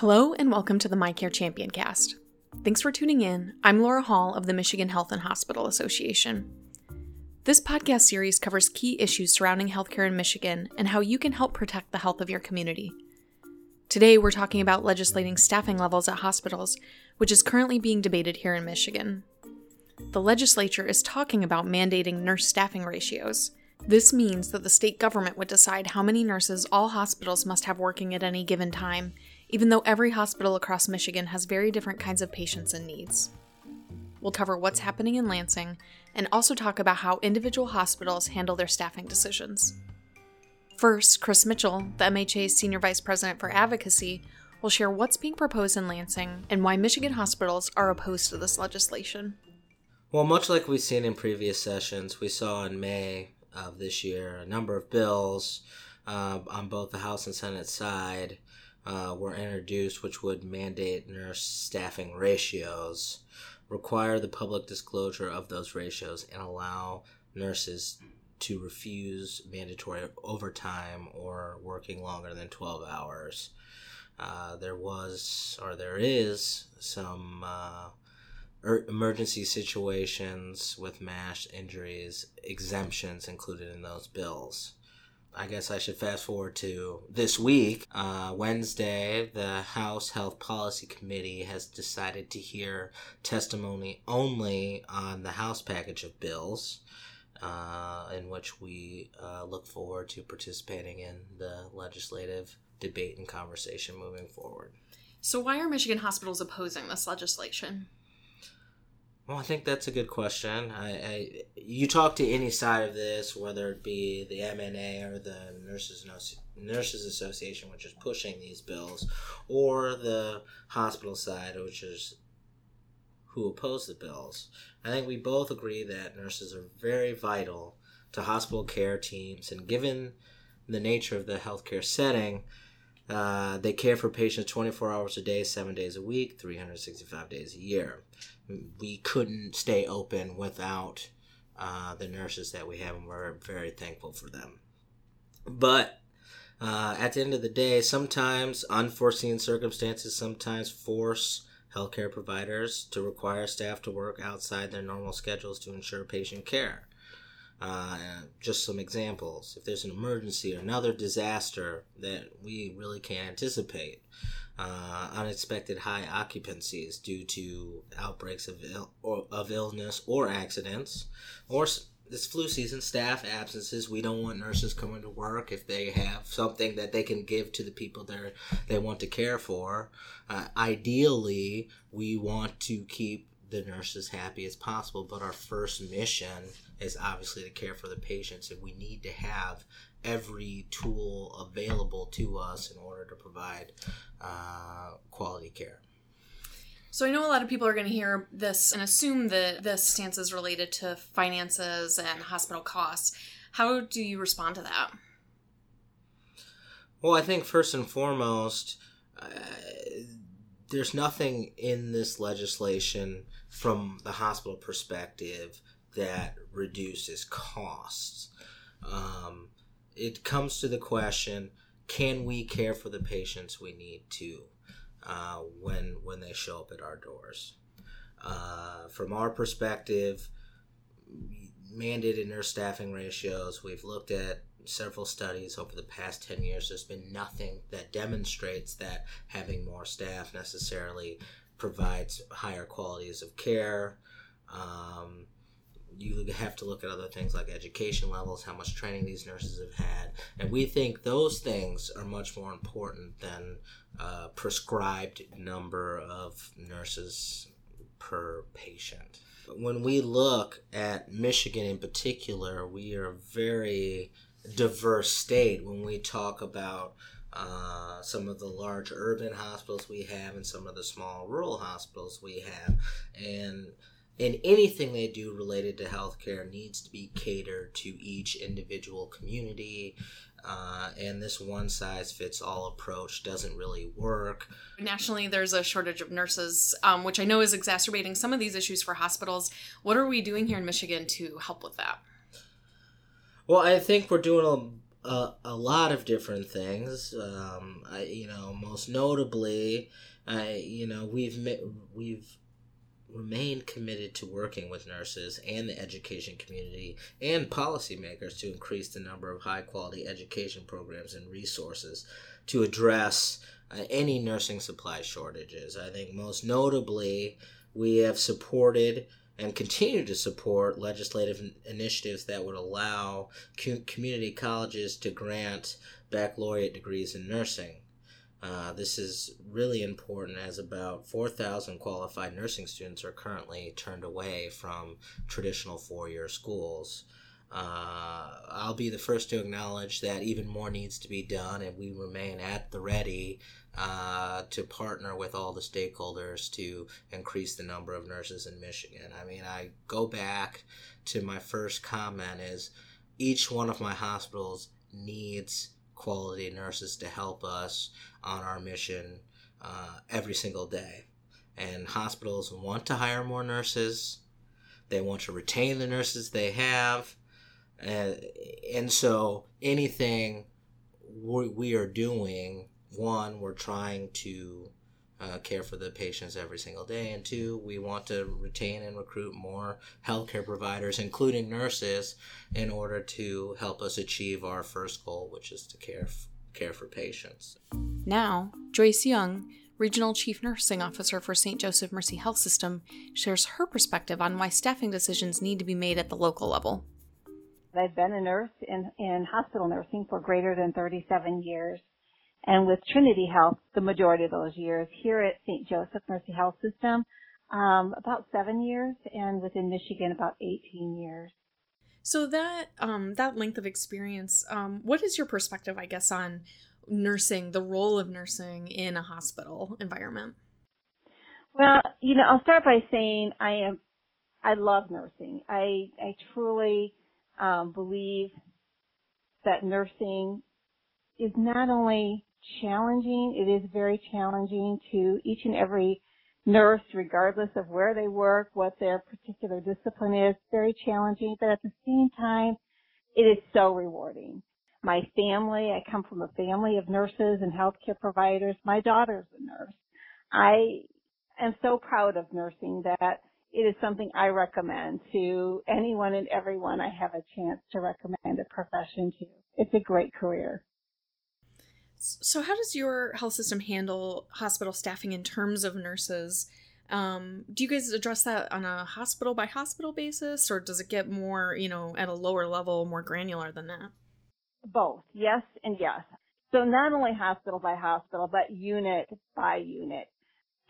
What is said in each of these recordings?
Hello, and welcome to the MyCare Champion cast. Thanks for tuning in. I'm Laura Hall of the Michigan Health and Hospital Association. This podcast series covers key issues surrounding healthcare in Michigan and how you can help protect the health of your community. Today, we're talking about legislating staffing levels at hospitals, which is currently being debated here in Michigan. The legislature is talking about mandating nurse staffing ratios. This means that the state government would decide how many nurses all hospitals must have working at any given time, even though every hospital across Michigan has very different kinds of patients and needs. We'll cover what's happening in Lansing and also talk about how individual hospitals handle their staffing decisions. First, Chris Mitchell, the MHA's Senior Vice President for Advocacy, will share what's being proposed in Lansing and why Michigan hospitals are opposed to this legislation. Well, much like we've seen in previous sessions, we saw in May of this year a number of bills uh, on both the House and Senate side uh, were introduced, which would mandate nurse staffing ratios, require the public disclosure of those ratios, and allow nurses to refuse mandatory overtime or working longer than 12 hours. Uh, there was, or there is, some uh, er- emergency situations with mass injuries, exemptions included in those bills. I guess I should fast forward to this week. Uh, Wednesday, the House Health Policy Committee has decided to hear testimony only on the House package of bills, uh, in which we uh, look forward to participating in the legislative debate and conversation moving forward. So, why are Michigan hospitals opposing this legislation? Well, I think that's a good question. I, I you talk to any side of this, whether it be the MNA or the Nurses Nurses Association, which is pushing these bills, or the hospital side, which is who oppose the bills. I think we both agree that nurses are very vital to hospital care teams, and given the nature of the healthcare setting, uh, they care for patients 24 hours a day, seven days a week, 365 days a year we couldn't stay open without uh, the nurses that we have, and we're very thankful for them. But uh, at the end of the day, sometimes unforeseen circumstances sometimes force healthcare providers to require staff to work outside their normal schedules to ensure patient care. Uh, just some examples. If there's an emergency or another disaster that we really can't anticipate, uh, unexpected high occupancies due to outbreaks of, Ill- or, of illness or accidents, or this flu season, staff absences. We don't want nurses coming to work if they have something that they can give to the people they they want to care for. Uh, ideally, we want to keep the nurses happy as possible, but our first mission is obviously to care for the patients, and we need to have every tool available to us in order to provide uh, quality care. So I know a lot of people are going to hear this and assume that this stance is related to finances and hospital costs. How do you respond to that? Well, I think first and foremost, uh, there's nothing in this legislation from the hospital perspective that reduces costs. Um, it comes to the question can we care for the patients we need to uh, when when they show up at our doors? Uh, from our perspective mandated nurse staffing ratios we've looked at several studies over the past 10 years. There's been nothing that demonstrates that having more staff necessarily provides higher qualities of care. Um, you have to look at other things like education levels, how much training these nurses have had, and we think those things are much more important than a prescribed number of nurses per patient. When we look at Michigan in particular, we are a very diverse state when we talk about uh, some of the large urban hospitals we have and some of the small rural hospitals we have. And and anything they do related to healthcare needs to be catered to each individual community. Uh, and this one size fits all approach doesn't really work. Nationally, there's a shortage of nurses, um, which I know is exacerbating some of these issues for hospitals. What are we doing here in Michigan to help with that? Well, I think we're doing a a, a lot of different things. Um, I, you know, most notably, I, you know, we've we've remained committed to working with nurses and the education community and policymakers to increase the number of high quality education programs and resources to address uh, any nursing supply shortages. I think most notably, we have supported and continue to support legislative initiatives that would allow community colleges to grant baccalaureate degrees in nursing. Uh, this is really important as about 4,000 qualified nursing students are currently turned away from traditional four year schools. Uh, I'll be the first to acknowledge that even more needs to be done, and we remain at the ready uh, to partner with all the stakeholders to increase the number of nurses in Michigan. I mean, I go back to my first comment is each one of my hospitals needs quality nurses to help us on our mission uh, every single day. And hospitals want to hire more nurses. They want to retain the nurses they have. And, and so anything we, we are doing one, we're trying to uh, care for the patients every single day, and two, we want to retain and recruit more healthcare providers, including nurses, in order to help us achieve our first goal, which is to care f- care for patients. Now, Joyce Young, Regional Chief Nursing Officer for St. Joseph Mercy Health System, shares her perspective on why staffing decisions need to be made at the local level. I've been a nurse in, in hospital nursing for greater than 37 years and with Trinity Health the majority of those years. Here at St. Joseph Mercy Health System, um, about seven years, and within Michigan about 18 years. So that um, that length of experience, um, what is your perspective, I guess, on nursing, the role of nursing in a hospital environment? Well, you know, I'll start by saying I am, I love nursing. I I truly um, believe that nursing is not only challenging. It is very challenging to each and every nurse, regardless of where they work, what their particular discipline is. Very challenging, but at the same time, it is so rewarding. My family, I come from a family of nurses and healthcare providers. My daughter's a nurse. I am so proud of nursing that it is something I recommend to anyone and everyone I have a chance to recommend a profession to. It's a great career. So, how does your health system handle hospital staffing in terms of nurses? Um, do you guys address that on a hospital by hospital basis, or does it get more, you know, at a lower level, more granular than that? Both, yes and yes. So not only hospital by hospital, but unit by unit.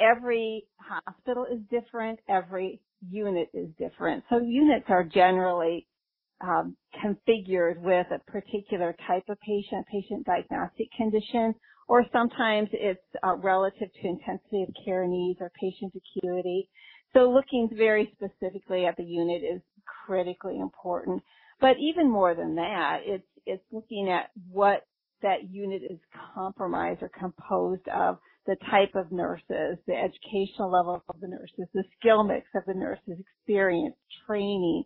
Every hospital is different. Every unit is different. So units are generally um, configured with a particular type of patient, patient diagnostic condition, or sometimes it's uh, relative to intensity of care needs or patient acuity. So looking very specifically at the unit is critically important. But even more than that, it's, it's looking at what that unit is compromised or composed of the type of nurses, the educational level of the nurses, the skill mix of the nurses, experience, training,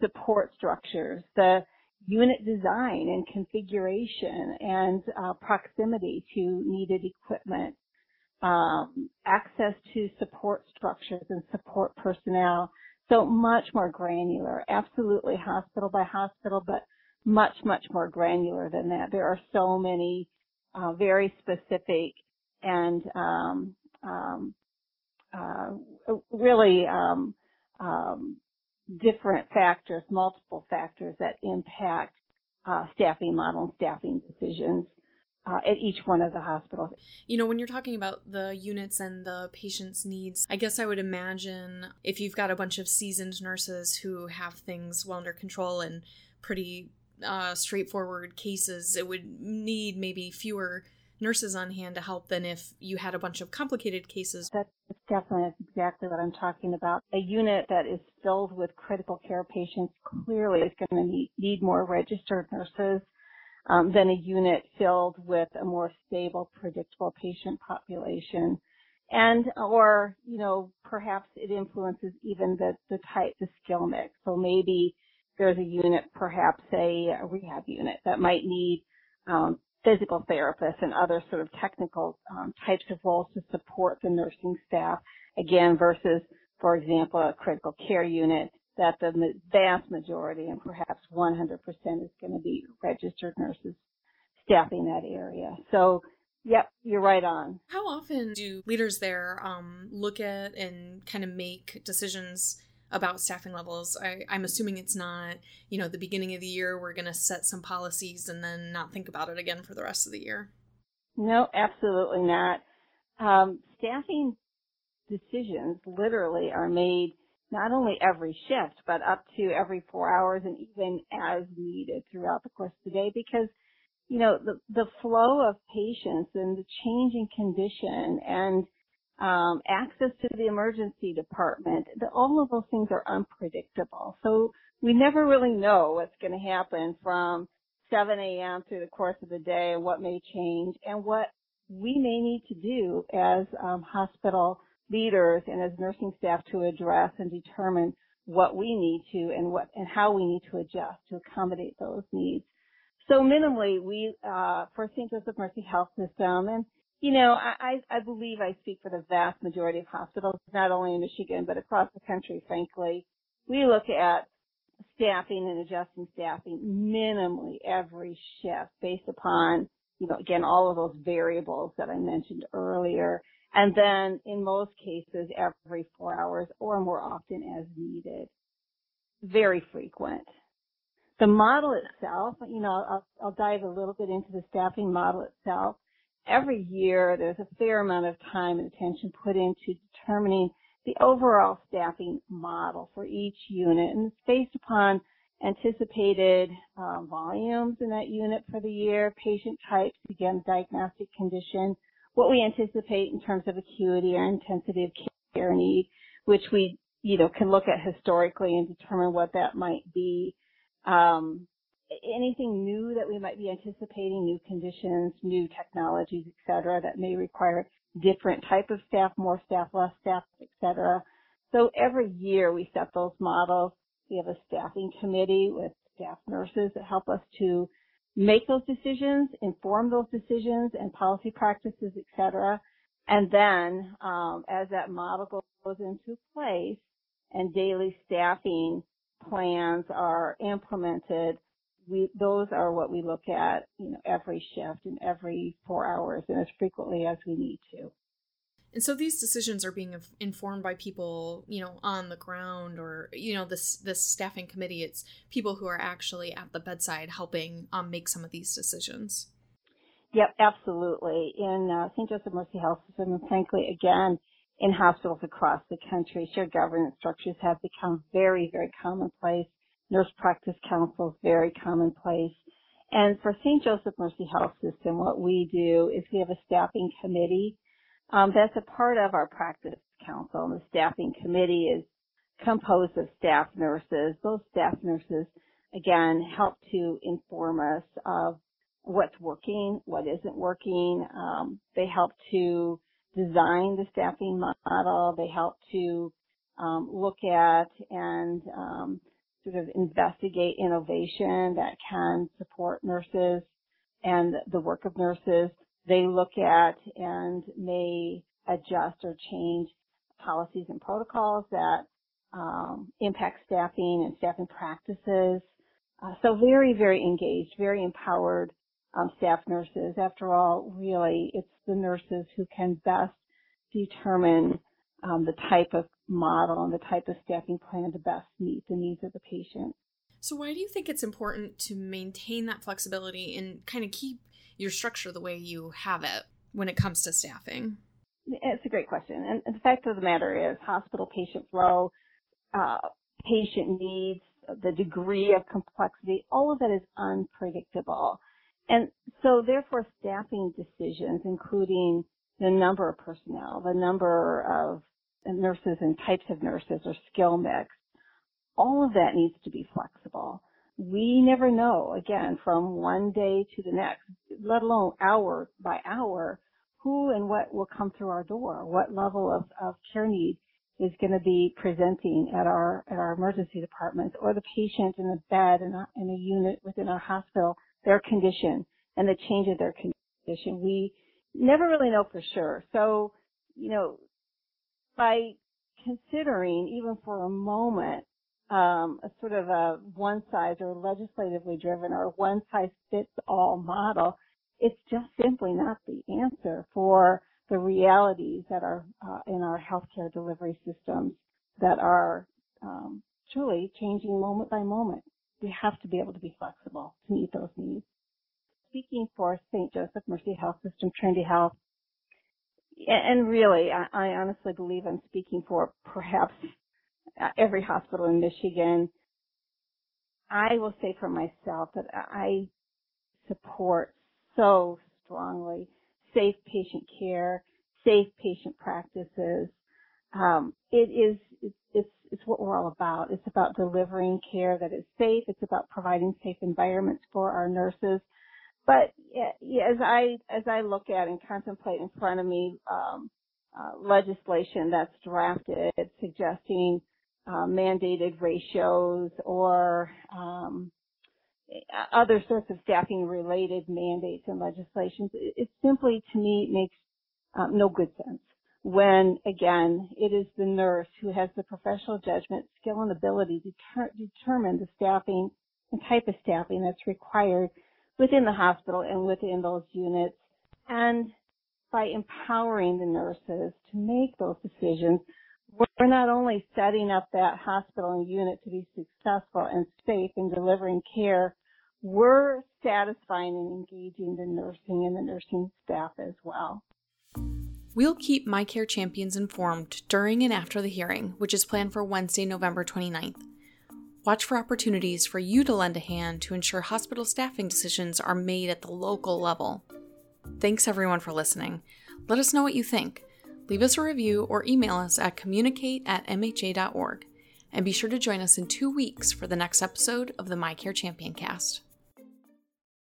support structures, the unit design and configuration and uh, proximity to needed equipment, um, access to support structures and support personnel. So much more granular, absolutely hospital by hospital, but much, much more granular than that. There are so many uh, very specific and um, um, uh, really um, um, different factors, multiple factors that impact uh, staffing model and staffing decisions uh, at each one of the hospitals. You know, when you're talking about the units and the patient's needs, I guess I would imagine if you've got a bunch of seasoned nurses who have things well under control and pretty uh, straightforward cases, it would need maybe fewer nurses on hand to help than if you had a bunch of complicated cases. That's definitely exactly what I'm talking about. A unit that is filled with critical care patients clearly is going to need, need more registered nurses um, than a unit filled with a more stable, predictable patient population. And, or, you know, perhaps it influences even the, the type, the skill mix. So maybe there's a unit, perhaps a, a rehab unit that might need um, physical therapists and other sort of technical um, types of roles to support the nursing staff, again, versus, for example, a critical care unit that the vast majority and perhaps 100% is going to be registered nurses staffing that area. So, yep, you're right on. How often do leaders there um, look at and kind of make decisions about staffing levels. I, I'm assuming it's not, you know, the beginning of the year, we're going to set some policies and then not think about it again for the rest of the year. No, absolutely not. Um, staffing decisions literally are made not only every shift, but up to every four hours and even as needed throughout the course of the day because, you know, the, the flow of patients and the changing condition and um, access to the emergency department, the, all of those things are unpredictable. So we never really know what's going to happen from 7 a.m. through the course of the day, what may change, and what we may need to do as um, hospital leaders and as nursing staff to address and determine what we need to and what and how we need to adjust to accommodate those needs. So minimally, we uh, for St. Joseph Mercy Health System and you know, I, I believe I speak for the vast majority of hospitals, not only in Michigan, but across the country, frankly. We look at staffing and adjusting staffing minimally every shift based upon, you know, again, all of those variables that I mentioned earlier. And then in most cases, every four hours or more often as needed. Very frequent. The model itself, you know, I'll, I'll dive a little bit into the staffing model itself every year there's a fair amount of time and attention put into determining the overall staffing model for each unit and it's based upon anticipated um, volumes in that unit for the year, patient types, again, diagnostic condition, what we anticipate in terms of acuity or intensity of care need, which we, you know, can look at historically and determine what that might be. Um, anything new that we might be anticipating, new conditions, new technologies, et cetera, that may require different type of staff, more staff, less staff, et cetera. So every year we set those models. We have a staffing committee with staff nurses that help us to make those decisions, inform those decisions and policy practices, et cetera. And then um, as that model goes into place and daily staffing plans are implemented, we those are what we look at, you know, every shift and every four hours and as frequently as we need to. And so these decisions are being informed by people, you know, on the ground, or you know, this this staffing committee. It's people who are actually at the bedside helping um, make some of these decisions. Yep, absolutely. In uh, St. Joseph Mercy Health System, and frankly, again, in hospitals across the country, shared governance structures have become very, very commonplace nurse practice councils very commonplace. And for St. Joseph Mercy Health System, what we do is we have a staffing committee um, that's a part of our practice council. And the staffing committee is composed of staff nurses. Those staff nurses, again, help to inform us of what's working, what isn't working. Um, they help to design the staffing model. They help to um, look at and um, sort of investigate innovation that can support nurses and the work of nurses. They look at and may adjust or change policies and protocols that um, impact staffing and staffing practices. Uh, so very, very engaged, very empowered um, staff nurses. After all, really, it's the nurses who can best determine um, the type of model and the type of staffing plan to best meet the needs of the patient. So, why do you think it's important to maintain that flexibility and kind of keep your structure the way you have it when it comes to staffing? It's a great question. And the fact of the matter is, hospital patient flow, uh, patient needs, the degree of complexity, all of that is unpredictable. And so, therefore, staffing decisions, including the number of personnel, the number of nurses and types of nurses or skill mix. All of that needs to be flexible. We never know, again, from one day to the next, let alone hour by hour, who and what will come through our door, what level of, of care need is going to be presenting at our at our emergency departments or the patient in a bed in a, in a unit within our hospital, their condition and the change of their condition. We never really know for sure. So, you know, by considering even for a moment um, a sort of a one size or legislatively driven or one size fits all model, it's just simply not the answer for the realities that are uh, in our healthcare delivery systems that are um, truly changing moment by moment. We have to be able to be flexible to meet those needs. Speaking for St. Joseph Mercy Health System, Trinity Health, and really, I, I honestly believe I'm speaking for perhaps every hospital in Michigan. I will say for myself that I support so strongly safe patient care, safe patient practices. Um, it is it's it's what we're all about. It's about delivering care that is safe. It's about providing safe environments for our nurses. But as I as I look at and contemplate in front of me um, uh, legislation that's drafted suggesting uh, mandated ratios or um, other sorts of staffing related mandates and legislations, it, it simply to me makes um, no good sense. When again it is the nurse who has the professional judgment, skill and ability to ter- determine the staffing and type of staffing that's required within the hospital and within those units and by empowering the nurses to make those decisions, we're not only setting up that hospital and unit to be successful and safe in delivering care, we're satisfying and engaging the nursing and the nursing staff as well. We'll keep My Care Champions informed during and after the hearing, which is planned for Wednesday, November 29th. Watch for opportunities for you to lend a hand to ensure hospital staffing decisions are made at the local level. Thanks everyone for listening. Let us know what you think. Leave us a review or email us at communicate at mha.org. And be sure to join us in two weeks for the next episode of the My Care Champion cast.